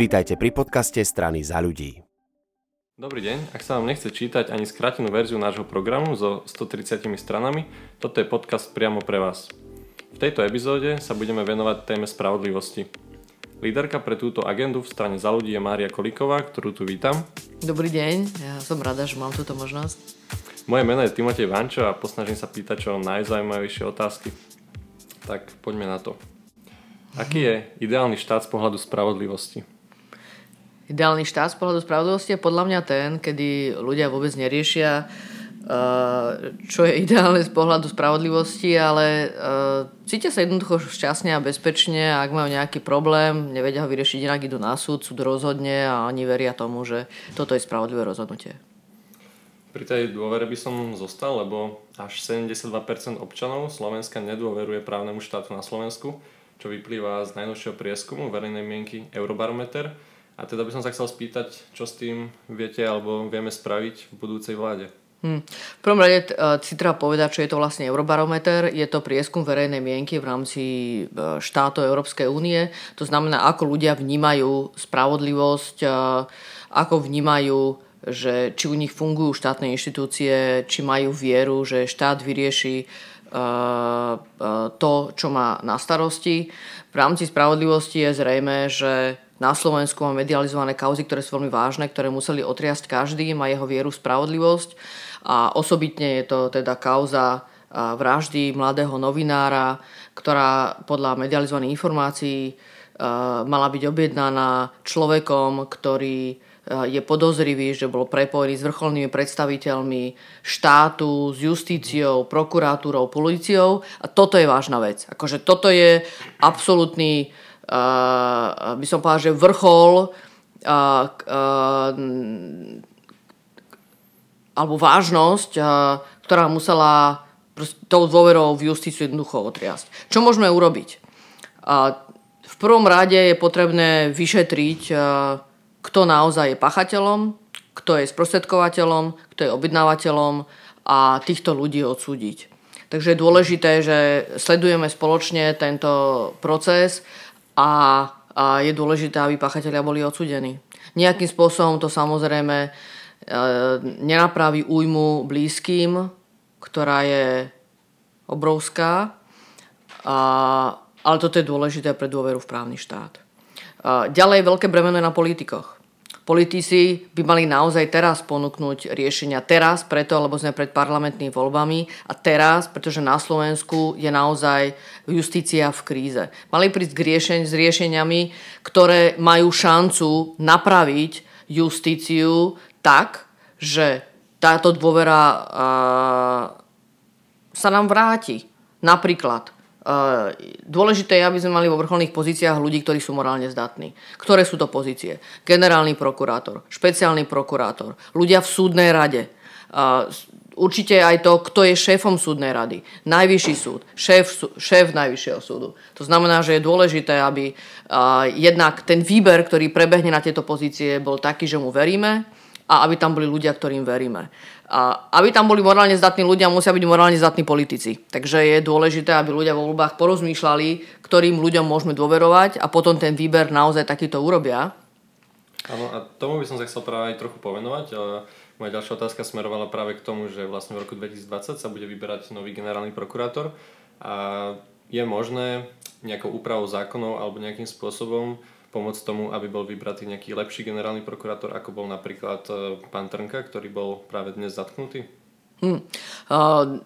Vítajte pri podcaste strany za ľudí. Dobrý deň, ak sa vám nechce čítať ani skrátenú verziu nášho programu so 130 stranami, toto je podcast priamo pre vás. V tejto epizóde sa budeme venovať téme spravodlivosti. Líderka pre túto agendu v strane za ľudí je Mária Kolíková, ktorú tu vítam. Dobrý deň, ja som rada, že mám túto možnosť. Moje meno je Timotej Vančo a posnažím sa pýtať čo najzaujímavejšie otázky. Tak poďme na to. Aký je ideálny štát z pohľadu spravodlivosti? Ideálny štát z pohľadu spravodlivosti je podľa mňa ten, kedy ľudia vôbec neriešia, uh, čo je ideálne z pohľadu spravodlivosti, ale uh, cítia sa jednoducho šťastne a bezpečne ak majú nejaký problém, nevedia ho vyriešiť inak, idú na súd, súd rozhodne a oni veria tomu, že toto je spravodlivé rozhodnutie. Pri tej dôvere by som zostal, lebo až 72% občanov Slovenska nedôveruje právnemu štátu na Slovensku, čo vyplýva z najnovšieho prieskumu verejnej mienky Eurobarometer, a teda by som sa chcel spýtať, čo s tým viete alebo vieme spraviť v budúcej vláde. Hmm. V prvom rade uh, si treba povedať, čo je to vlastne Eurobarometer. Je to prieskum verejnej mienky v rámci uh, štátov Európskej únie. To znamená, ako ľudia vnímajú spravodlivosť, uh, ako vnímajú, že či u nich fungujú štátne inštitúcie, či majú vieru, že štát vyrieši to, čo má na starosti. V rámci spravodlivosti je zrejme, že na Slovensku máme medializované kauzy, ktoré sú veľmi vážne, ktoré museli otriasť každý, má jeho vieru spravodlivosť a osobitne je to teda kauza vraždy mladého novinára, ktorá podľa medializovaných informácií mala byť objednaná človekom, ktorý je podozrivý, že bol prepojený s vrcholnými predstaviteľmi štátu, s justíciou, prokuratúrou, policiou. A toto je vážna vec. Akože toto je absolútny by som povedal, že vrchol alebo vážnosť, ktorá musela tou dôverou v justíciu jednoducho otriasť. Čo môžeme urobiť? V prvom rade je potrebné vyšetriť, kto naozaj je pachateľom, kto je sprostredkovateľom, kto je objednávateľom a týchto ľudí odsúdiť. Takže je dôležité, že sledujeme spoločne tento proces a, a je dôležité, aby pachatelia boli odsudení. Nejakým spôsobom to samozrejme e, nenapraví újmu blízkym, ktorá je obrovská, a, ale toto je dôležité pre dôveru v právny štát. A, ďalej veľké bremeno je na politikoch. Politici by mali naozaj teraz ponúknuť riešenia. Teraz preto, lebo sme pred parlamentnými voľbami a teraz, pretože na Slovensku je naozaj justícia v kríze. Mali prísť k riešen- s riešeniami, ktoré majú šancu napraviť justíciu tak, že táto dôvera uh, sa nám vráti. Napríklad Dôležité je, aby sme mali vo vrcholných pozíciách ľudí, ktorí sú morálne zdatní. Ktoré sú to pozície? Generálny prokurátor, špeciálny prokurátor, ľudia v súdnej rade. Určite aj to, kto je šéfom súdnej rady. Najvyšší súd, šéf, šéf Najvyššieho súdu. To znamená, že je dôležité, aby jednak ten výber, ktorý prebehne na tieto pozície, bol taký, že mu veríme a aby tam boli ľudia, ktorým veríme. A aby tam boli morálne zdatní ľudia, musia byť morálne zdatní politici. Takže je dôležité, aby ľudia vo voľbách porozmýšľali, ktorým ľuďom môžeme dôverovať a potom ten výber naozaj takýto urobia. Áno, a tomu by som sa chcel práve aj trochu povenovať. Moja ďalšia otázka smerovala práve k tomu, že vlastne v roku 2020 sa bude vyberať nový generálny prokurátor a je možné nejakou úpravou zákonov alebo nejakým spôsobom pomôcť tomu, aby bol vybratý nejaký lepší generálny prokurátor, ako bol napríklad e, pán Trnka, ktorý bol práve dnes zatknutý? Hmm.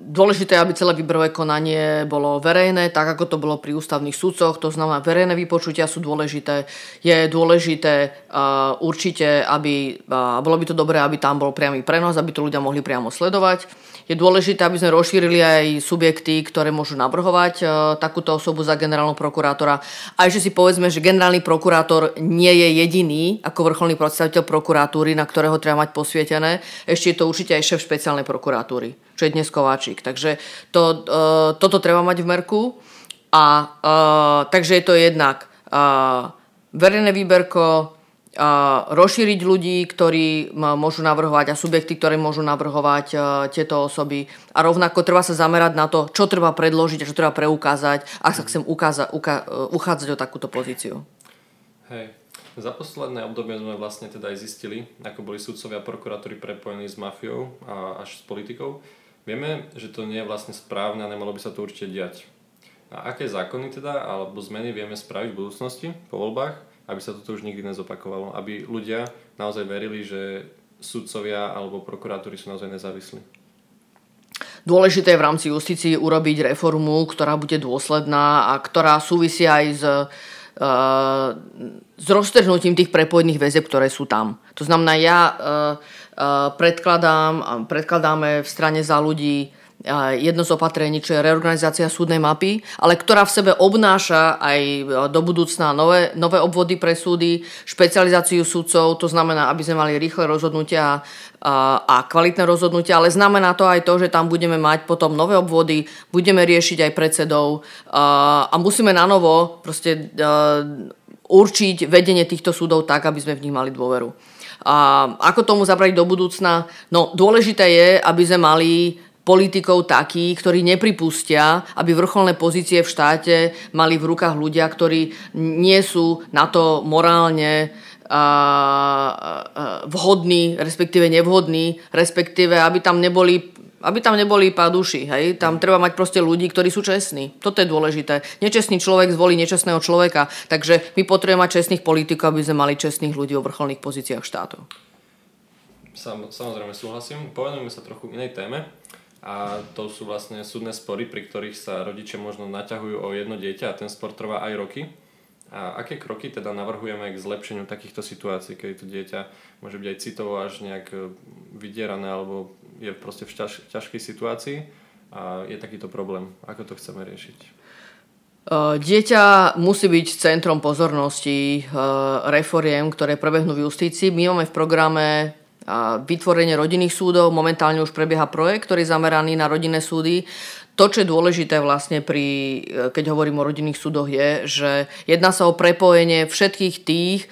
Dôležité, aby celé výberové konanie bolo verejné, tak ako to bolo pri ústavných súdcoch, to znamená verejné vypočutia sú dôležité. Je dôležité určite, aby, bolo by to dobré, aby tam bol priamy prenos, aby to ľudia mohli priamo sledovať je dôležité, aby sme rozšírili aj subjekty, ktoré môžu navrhovať e, takúto osobu za generálneho prokurátora. A že si povedzme, že generálny prokurátor nie je jediný ako vrcholný predstaviteľ prokuratúry, na ktorého treba mať posvietené. Ešte je to určite aj šéf špeciálnej prokuratúry, čo je dnes Kováčik. Takže to, e, toto treba mať v merku. A e, takže je to jednak e, verejné výberko, rozšíriť ľudí, ktorí môžu navrhovať a subjekty, ktoré môžu navrhovať e, tieto osoby. A rovnako treba sa zamerať na to, čo treba predložiť a čo treba preukázať, ak sa chcem ukáza, uka, e, uchádzať o takúto pozíciu. Hej. Za posledné obdobie sme vlastne teda aj zistili, ako boli sudcovia a prokurátori prepojení s mafiou a až s politikou. Vieme, že to nie je vlastne správne a nemalo by sa to určite diať. A aké zákony teda alebo zmeny vieme spraviť v budúcnosti po voľbách, aby sa toto už nikdy nezopakovalo, aby ľudia naozaj verili, že sudcovia alebo prokurátori sú naozaj nezávislí? Dôležité je v rámci justícii urobiť reformu, ktorá bude dôsledná a ktorá súvisí aj s s roztrhnutím tých prepojených väzeb, ktoré sú tam. To znamená, ja uh, uh, predkladám, predkladáme v strane za ľudí jedno z opatrení, čo je reorganizácia súdnej mapy, ale ktorá v sebe obnáša aj do budúcna nové, nové obvody pre súdy, špecializáciu súdcov, to znamená, aby sme mali rýchle rozhodnutia a, kvalitné rozhodnutia, ale znamená to aj to, že tam budeme mať potom nové obvody, budeme riešiť aj predsedov a, musíme na novo proste a, určiť vedenie týchto súdov tak, aby sme v nich mali dôveru. A ako tomu zabrať do budúcna? No, dôležité je, aby sme mali politikov takých, ktorí nepripustia, aby vrcholné pozície v štáte mali v rukách ľudia, ktorí nie sú na to morálne vhodní, respektíve nevhodní, respektíve aby tam neboli aby tam neboli paduši, hej? Tam treba mať proste ľudí, ktorí sú čestní. Toto je dôležité. Nečestný človek zvolí nečestného človeka, takže my potrebujeme mať čestných politikov, aby sme mali čestných ľudí vo vrcholných pozíciách štátu. Sam, samozrejme súhlasím. Povedujeme sa trochu inej téme a to sú vlastne súdne spory, pri ktorých sa rodičia možno naťahujú o jedno dieťa a ten spor trvá aj roky. A aké kroky teda navrhujeme k zlepšeniu takýchto situácií, keď to dieťa môže byť aj citovo až nejak e, vydierané alebo je proste v ťaž, ťažkej situácii a je takýto problém. Ako to chceme riešiť? E, dieťa musí byť centrom pozornosti e, reforiem, ktoré prebehnú v justícii. My máme v programe vytvorenie rodinných súdov. Momentálne už prebieha projekt, ktorý je zameraný na rodinné súdy. To, čo je dôležité vlastne pri, keď hovorím o rodinných súdoch, je, že jedná sa o prepojenie všetkých tých,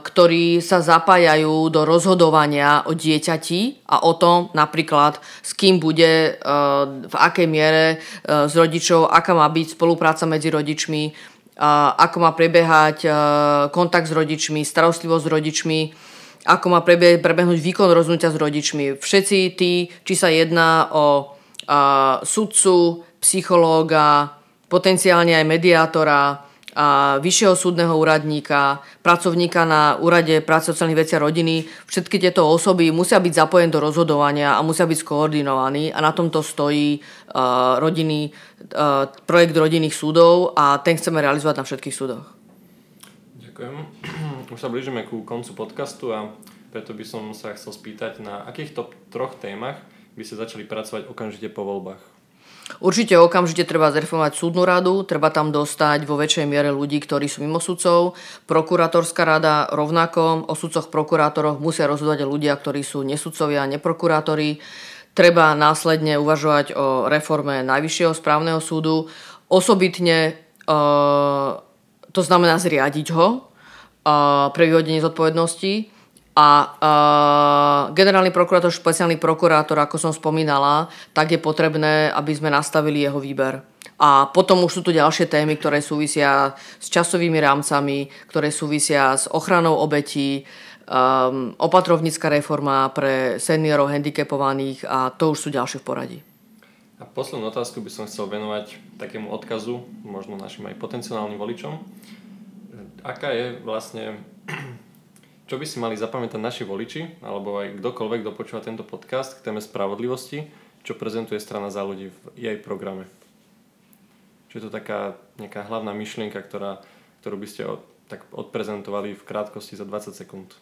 ktorí sa zapájajú do rozhodovania o dieťati a o tom napríklad, s kým bude, v akej miere s rodičov, aká má byť spolupráca medzi rodičmi, ako má prebiehať kontakt s rodičmi, starostlivosť s rodičmi ako má prebehnúť výkon rozhodnutia s rodičmi. Všetci tí, či sa jedná o a, sudcu, psychológa, potenciálne aj mediátora, a vyššieho súdneho úradníka, pracovníka na úrade práce sociálnych vecí a rodiny. Všetky tieto osoby musia byť zapojené do rozhodovania a musia byť skoordinovaní a na tomto stojí uh, rodiny, uh, projekt rodinných súdov a ten chceme realizovať na všetkých súdoch. Ďakujem. Už sa blížime ku koncu podcastu a preto by som sa chcel spýtať, na akých top troch témach by ste začali pracovať okamžite po voľbách? Určite okamžite treba zreformovať súdnu radu, treba tam dostať vo väčšej miere ľudí, ktorí sú mimo sudcov. Prokurátorská rada rovnako, o sudcoch prokurátoroch musia rozhodovať ľudia, ktorí sú nesudcovia neprokurátori. Treba následne uvažovať o reforme Najvyššieho správneho súdu. Osobitne, e, to znamená zriadiť ho, pre vyhodenie zodpovednosti. A uh, generálny prokurátor, špeciálny prokurátor, ako som spomínala, tak je potrebné, aby sme nastavili jeho výber. A potom už sú tu ďalšie témy, ktoré súvisia s časovými rámcami, ktoré súvisia s ochranou obetí, um, opatrovnícka reforma pre seniorov, handicapovaných a to už sú ďalšie v poradí. A poslednú otázku by som chcel venovať takému odkazu, možno našim aj potenciálnym voličom aká je vlastne, čo by si mali zapamätať naši voliči, alebo aj kdokoľvek, kto počúva tento podcast k téme spravodlivosti, čo prezentuje strana za ľudí v jej programe. Čo je to taká nejaká hlavná myšlienka, ktorá, ktorú by ste od, tak odprezentovali v krátkosti za 20 sekúnd.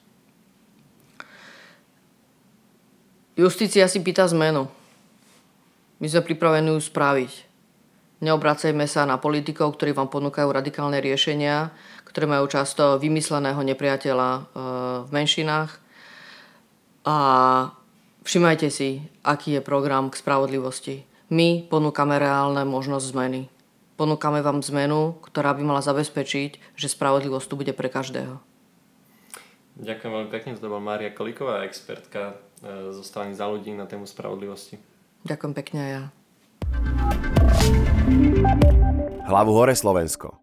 Justícia si pýta zmenu. My sme pripravení ju spraviť. Neobracejme sa na politikov, ktorí vám ponúkajú radikálne riešenia, ktoré majú často vymysleného nepriateľa e, v menšinách. A všimajte si, aký je program k spravodlivosti. My ponúkame reálne možnosť zmeny. Ponúkame vám zmenu, ktorá by mala zabezpečiť, že spravodlivosť tu bude pre každého. Ďakujem veľmi pekne, to bola Mária Kolíková, expertka e, zo strany za ľudí na tému spravodlivosti. Ďakujem pekne aj ja. Hlavu hore Slovensko.